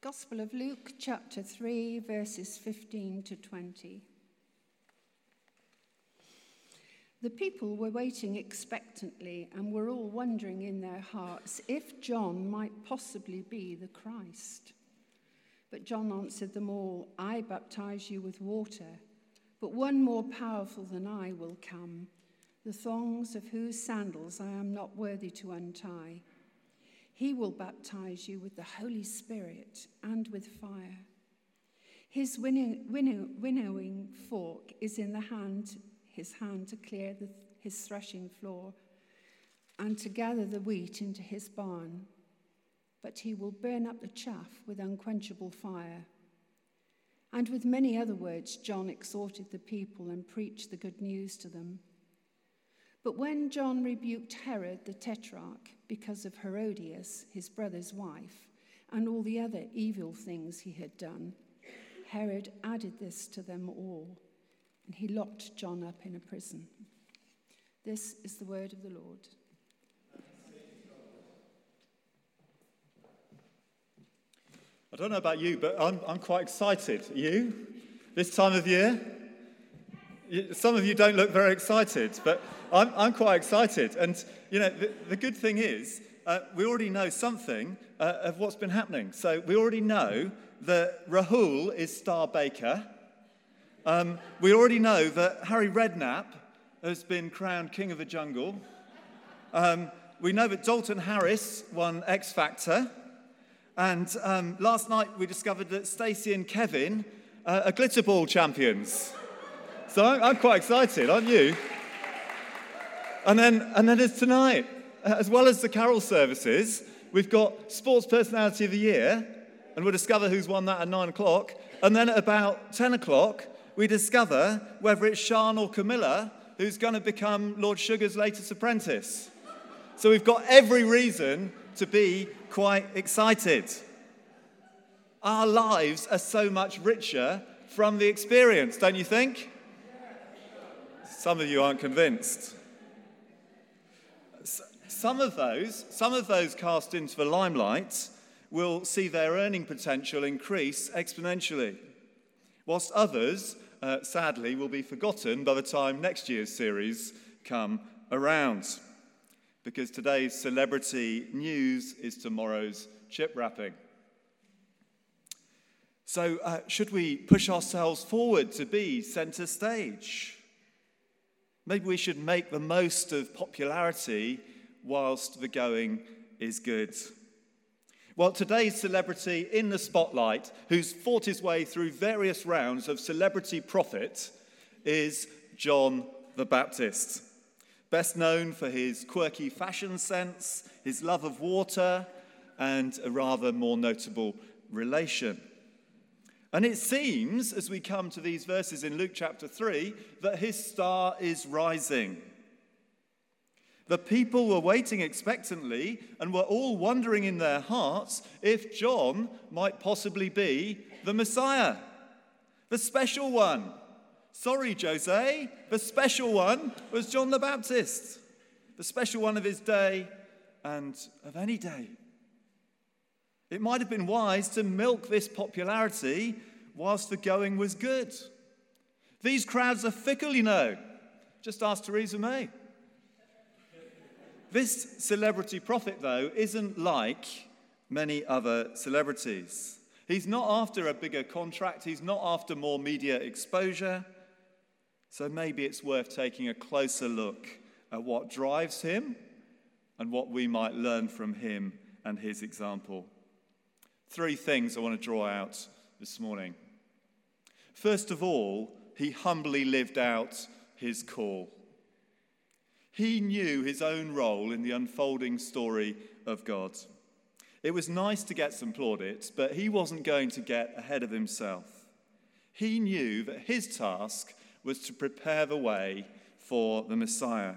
Gospel of Luke, chapter 3, verses 15 to 20. The people were waiting expectantly and were all wondering in their hearts if John might possibly be the Christ. But John answered them all I baptize you with water, but one more powerful than I will come, the thongs of whose sandals I am not worthy to untie. He will baptize you with the Holy Spirit and with fire. His winnowing fork is in the hand, his hand to clear the, his threshing floor and to gather the wheat into his barn. But he will burn up the chaff with unquenchable fire. And with many other words, John exhorted the people and preached the good news to them. But when John rebuked Herod the tetrarch because of Herodias, his brother's wife, and all the other evil things he had done, Herod added this to them all, and he locked John up in a prison. This is the word of the Lord. I don't know about you, but I'm, I'm quite excited. You? This time of year? Some of you don't look very excited, but I'm, I'm quite excited. And, you know, the, the good thing is, uh, we already know something uh, of what's been happening. So we already know that Rahul is Star Baker. Um, we already know that Harry Redknapp has been crowned King of the Jungle. Um, we know that Dalton Harris won X Factor. And um, last night we discovered that Stacey and Kevin uh, are glitterball champions. So I'm, I'm quite excited, aren't you? And then, and then there's tonight, uh, as well as the carol services, we've got Sports Personality of the Year, and we'll discover who's won that at nine o'clock. And then at about 10 o'clock, we discover whether it's Sian or Camilla who's going to become Lord Sugar's latest apprentice. So we've got every reason to be quite excited. Our lives are so much richer from the experience, don't you think? Some of you aren't convinced. Some of those, some of those cast into the limelight will see their earning potential increase exponentially, whilst others, uh, sadly, will be forgotten by the time next year's series come around. Because today's celebrity news is tomorrow's chip wrapping. So, uh, should we push ourselves forward to be center stage? Maybe we should make the most of popularity whilst the going is good. Well, today's celebrity in the spotlight, who's fought his way through various rounds of celebrity prophet, is John the Baptist. Best known for his quirky fashion sense, his love of water, and a rather more notable relation. And it seems, as we come to these verses in Luke chapter 3, that his star is rising. The people were waiting expectantly and were all wondering in their hearts if John might possibly be the Messiah, the special one. Sorry, Jose, the special one was John the Baptist, the special one of his day and of any day. It might have been wise to milk this popularity whilst the going was good. These crowds are fickle, you know. Just ask Theresa May. This celebrity prophet, though, isn't like many other celebrities. He's not after a bigger contract, he's not after more media exposure. So maybe it's worth taking a closer look at what drives him and what we might learn from him and his example. Three things I want to draw out this morning. First of all, he humbly lived out his call. He knew his own role in the unfolding story of God. It was nice to get some plaudits, but he wasn't going to get ahead of himself. He knew that his task was to prepare the way for the Messiah,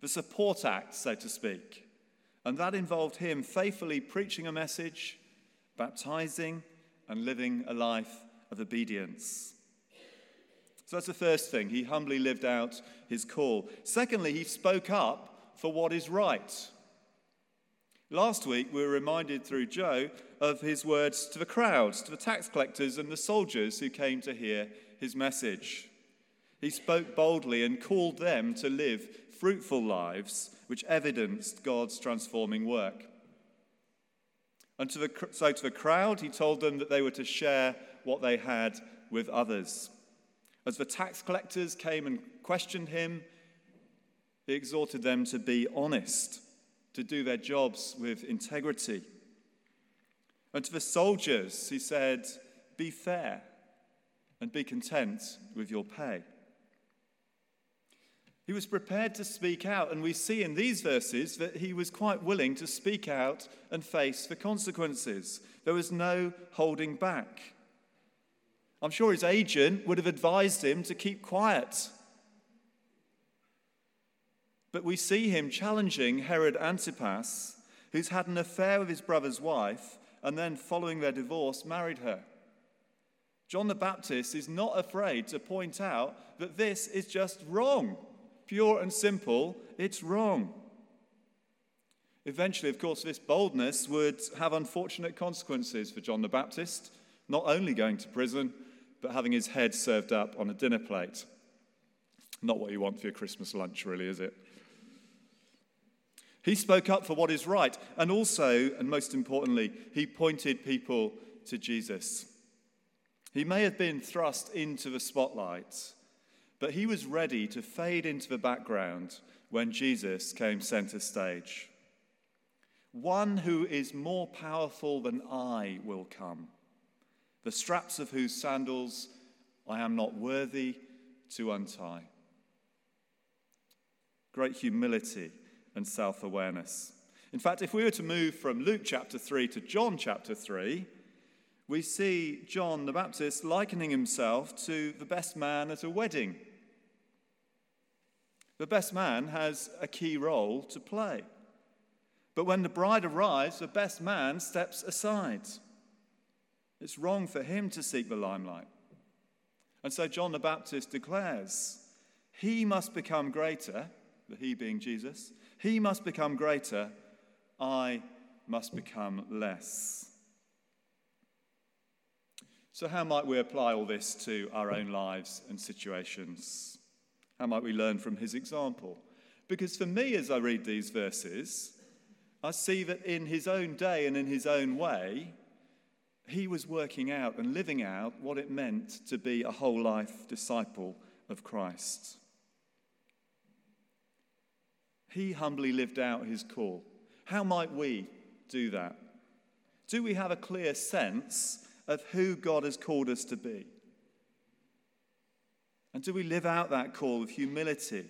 the support act, so to speak. And that involved him faithfully preaching a message, baptizing, and living a life of obedience. So that's the first thing. He humbly lived out his call. Secondly, he spoke up for what is right. Last week, we were reminded through Joe of his words to the crowds, to the tax collectors and the soldiers who came to hear his message. He spoke boldly and called them to live fruitful lives which evidenced God's transforming work. And to the, so to the crowd, he told them that they were to share what they had with others. As the tax collectors came and questioned him, he exhorted them to be honest to do their jobs with integrity. And to the soldiers, he said, Be fair and be content with your pay. He was prepared to speak out, and we see in these verses that he was quite willing to speak out and face the consequences. There was no holding back. I'm sure his agent would have advised him to keep quiet but we see him challenging Herod Antipas, who's had an affair with his brother's wife and then, following their divorce, married her. John the Baptist is not afraid to point out that this is just wrong. Pure and simple, it's wrong. Eventually, of course, this boldness would have unfortunate consequences for John the Baptist, not only going to prison, but having his head served up on a dinner plate. Not what you want for your Christmas lunch, really, is it? He spoke up for what is right, and also, and most importantly, he pointed people to Jesus. He may have been thrust into the spotlight, but he was ready to fade into the background when Jesus came center stage. One who is more powerful than I will come, the straps of whose sandals I am not worthy to untie. Great humility and self awareness. In fact, if we were to move from Luke chapter 3 to John chapter 3, we see John the Baptist likening himself to the best man at a wedding. The best man has a key role to play. But when the bride arrives, the best man steps aside. It's wrong for him to seek the limelight. And so John the Baptist declares, He must become greater, the He being Jesus, he must become greater, I must become less. So, how might we apply all this to our own lives and situations? How might we learn from his example? Because for me, as I read these verses, I see that in his own day and in his own way, he was working out and living out what it meant to be a whole life disciple of Christ. He humbly lived out his call. How might we do that? Do we have a clear sense of who God has called us to be? And do we live out that call of humility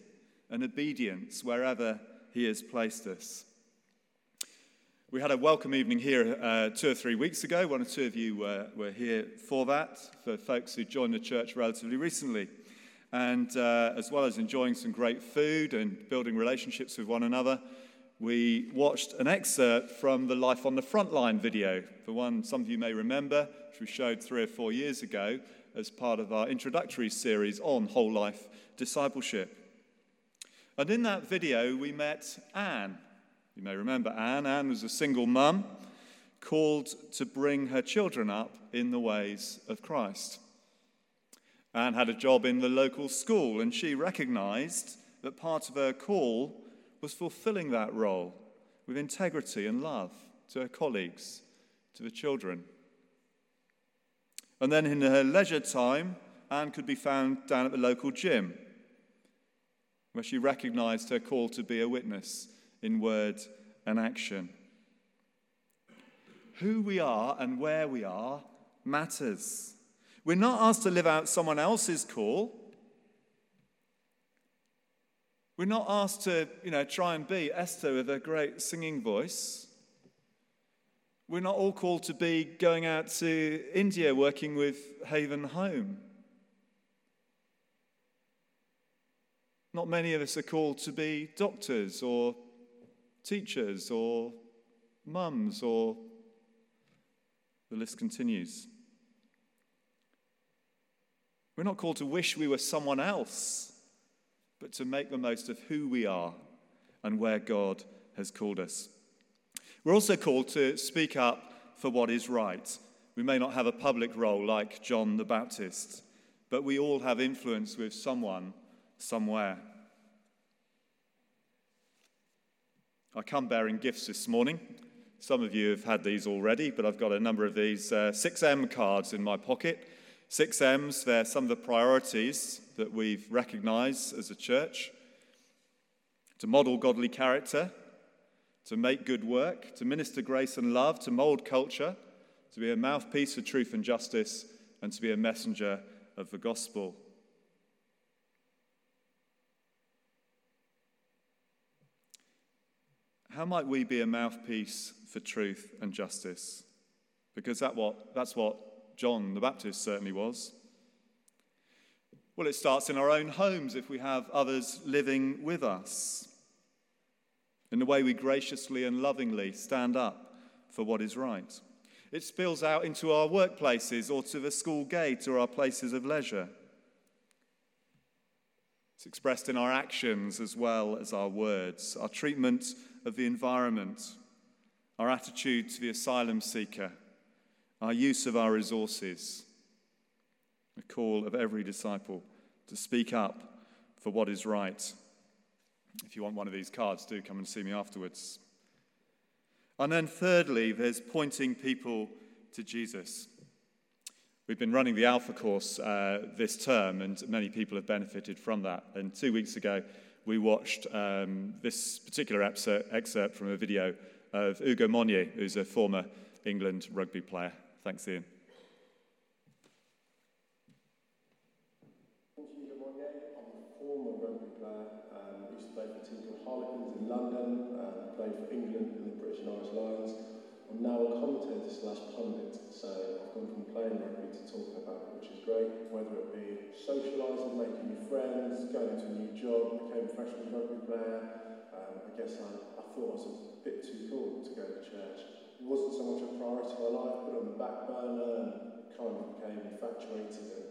and obedience wherever He has placed us? We had a welcome evening here uh, two or three weeks ago. One or two of you were here for that, for folks who joined the church relatively recently. And uh, as well as enjoying some great food and building relationships with one another, we watched an excerpt from the Life on the Frontline video, the one some of you may remember, which we showed three or four years ago as part of our introductory series on whole life discipleship. And in that video, we met Anne. You may remember Anne. Anne was a single mum called to bring her children up in the ways of Christ. Anne had a job in the local school, and she recognized that part of her call was fulfilling that role with integrity and love to her colleagues, to the children. And then in her leisure time, Anne could be found down at the local gym, where she recognized her call to be a witness in word and action. Who we are and where we are matters. We're not asked to live out someone else's call. We're not asked to, you know, try and be Esther with a great singing voice. We're not all called to be going out to India working with Haven Home. Not many of us are called to be doctors or teachers or mums or the list continues. We're not called to wish we were someone else, but to make the most of who we are and where God has called us. We're also called to speak up for what is right. We may not have a public role like John the Baptist, but we all have influence with someone, somewhere. I come bearing gifts this morning. Some of you have had these already, but I've got a number of these uh, 6M cards in my pocket. 6Ms, they're some of the priorities that we've recognized as a church to model godly character, to make good work, to minister grace and love, to mold culture, to be a mouthpiece for truth and justice, and to be a messenger of the gospel. How might we be a mouthpiece for truth and justice? Because that what, that's what John the Baptist certainly was. Well, it starts in our own homes if we have others living with us, in the way we graciously and lovingly stand up for what is right. It spills out into our workplaces or to the school gate or our places of leisure. It's expressed in our actions as well as our words, our treatment of the environment, our attitude to the asylum seeker, our use of our resources. The call of every disciple to speak up for what is right. If you want one of these cards, do come and see me afterwards. And then, thirdly, there's pointing people to Jesus. We've been running the Alpha course uh, this term, and many people have benefited from that. And two weeks ago, we watched um, this particular excerpt from a video of Ugo Monye, who's a former England rugby player. Thanks, Ian. now a commentator slash pundit, so I've playing rugby to talking about it, which is great, whether it be socialising, making new friends, going to a new job, became a professional rugby player. Um, I guess I, I thought I was a bit too cool to go to church. It wasn't so much a priority in my life, but on the back burner and kind of became infatuated and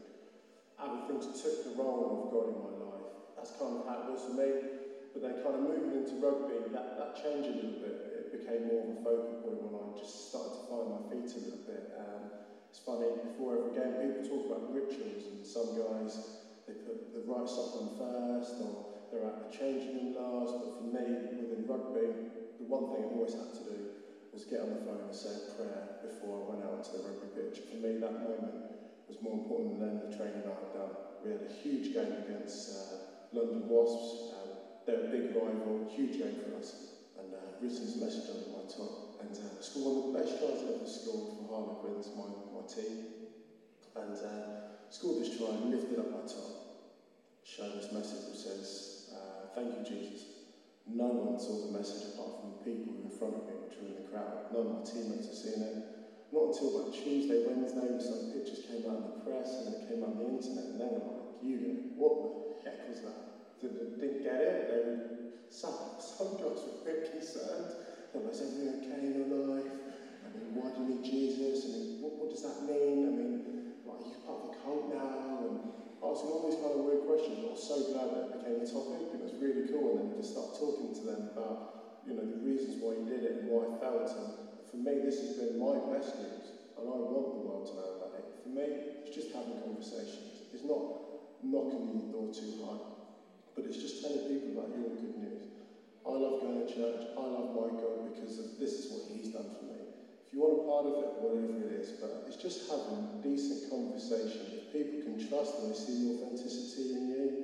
other things took the role of God in my life. That's kind of how it was for me. But then kind of moving into rugby, that, that changed a little bit It became more of a focal point when I just started to find my feet a little bit. Um, funny, before every game, people talk about rituals, and some guys, they put the right stuff on first, or they're at the changing room last, but for me, within rugby, the one thing I always had to do was get on the phone and say a prayer before I went out onto the rugby pitch. For me, that moment was more important than the training I had done. We had a huge game against uh, London Wasps. Um, they're a big rival, huge game for us and uh, written message under my top. And uh, scored one of the best tries I've ever scored for Harlequins, my, my team. And uh, scored this try and lifted up my top, showing this message that says, uh, Thank you, Jesus. No one saw the message apart from the people in front of me, which were in the crowd. None of my teammates have seen it. Not until about Tuesday, Wednesday, when some pictures came out in the press and it came out on the internet, and they were like, You, what the heck was that? Didn't, didn't get it. They were some, some guys were a bit concerned. They was everything okay in your life? I mean, why do you need Jesus? I mean, what, what does that mean? I mean, like, are you part of the cult now? And asking all these kind of weird questions. I was so glad that became a topic. It was really cool. And then you just start talking to them about, you know, the reasons why you did it and why I felt. And for me, this has been my best news. And I want the world to know about it. For me, it's just having conversations. It's not knocking the door too hard. But it's just telling people about your good news. I love going to church. I love my God because of, this is what He's done for me. You want a part of it, whatever it is, but it's just having a decent conversation. If people can trust and they see the authenticity in you,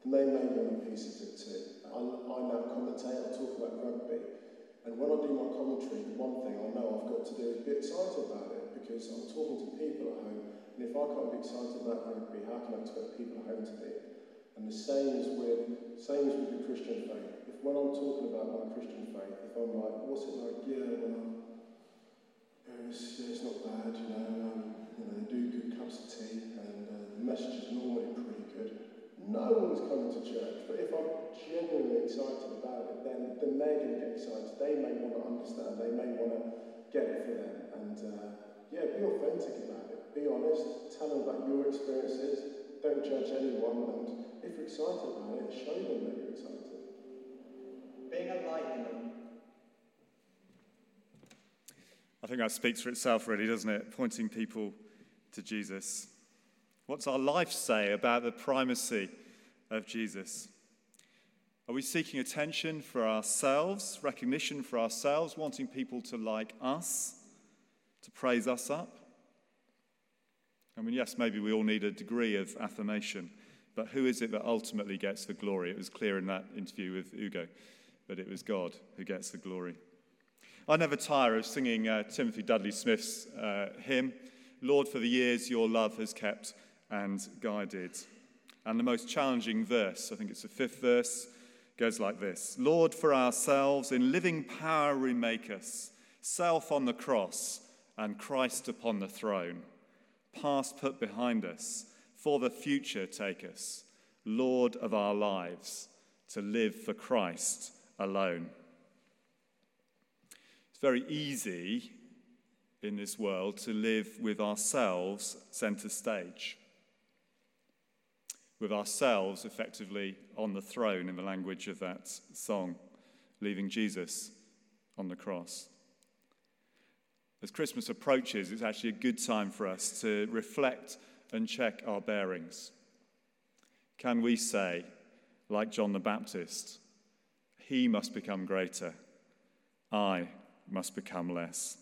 then they may want a piece of it too. I, I now commentate, I talk about rugby. And when I do my commentary, the one thing I know I've got to do is be excited about it because I'm talking to people at home. And if I can't be excited about rugby, how can I expect people at home to be? And the same is with same as with the Christian faith. If when I'm talking about my Christian faith, if I'm like, what's it like? Yeah, well, it's, not bad, you know. Um, you know, they do good cups of tea, and uh, the message is normally pretty good. No one's coming to church, but if I'm genuinely excited about it, then, then they're going to get excited. They may want to understand. They may want to get it for them. And uh, yeah, be authentic about it. Be honest. Tell them about your experiences. Don't judge anyone. And if you're excited about it, show them that you're excited. Being a light in them. Think that speaks for itself, really, doesn't it? Pointing people to Jesus. What's our life say about the primacy of Jesus? Are we seeking attention for ourselves, recognition for ourselves, wanting people to like us, to praise us up? I mean, yes, maybe we all need a degree of affirmation, but who is it that ultimately gets the glory? It was clear in that interview with Ugo that it was God who gets the glory. I never tire of singing uh, Timothy Dudley Smith's uh, hymn, Lord, for the years your love has kept and guided. And the most challenging verse, I think it's the fifth verse, goes like this Lord, for ourselves, in living power remake us, self on the cross and Christ upon the throne. Past put behind us, for the future take us, Lord of our lives, to live for Christ alone. It's very easy in this world to live with ourselves center stage with ourselves effectively on the throne in the language of that song, leaving Jesus on the cross. As Christmas approaches, it's actually a good time for us to reflect and check our bearings. Can we say, like John the Baptist, he must become greater, I must become less?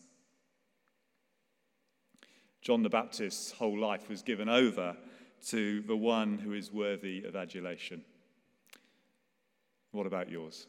John the Baptist's whole life was given over to the one who is worthy of adulation. What about yours?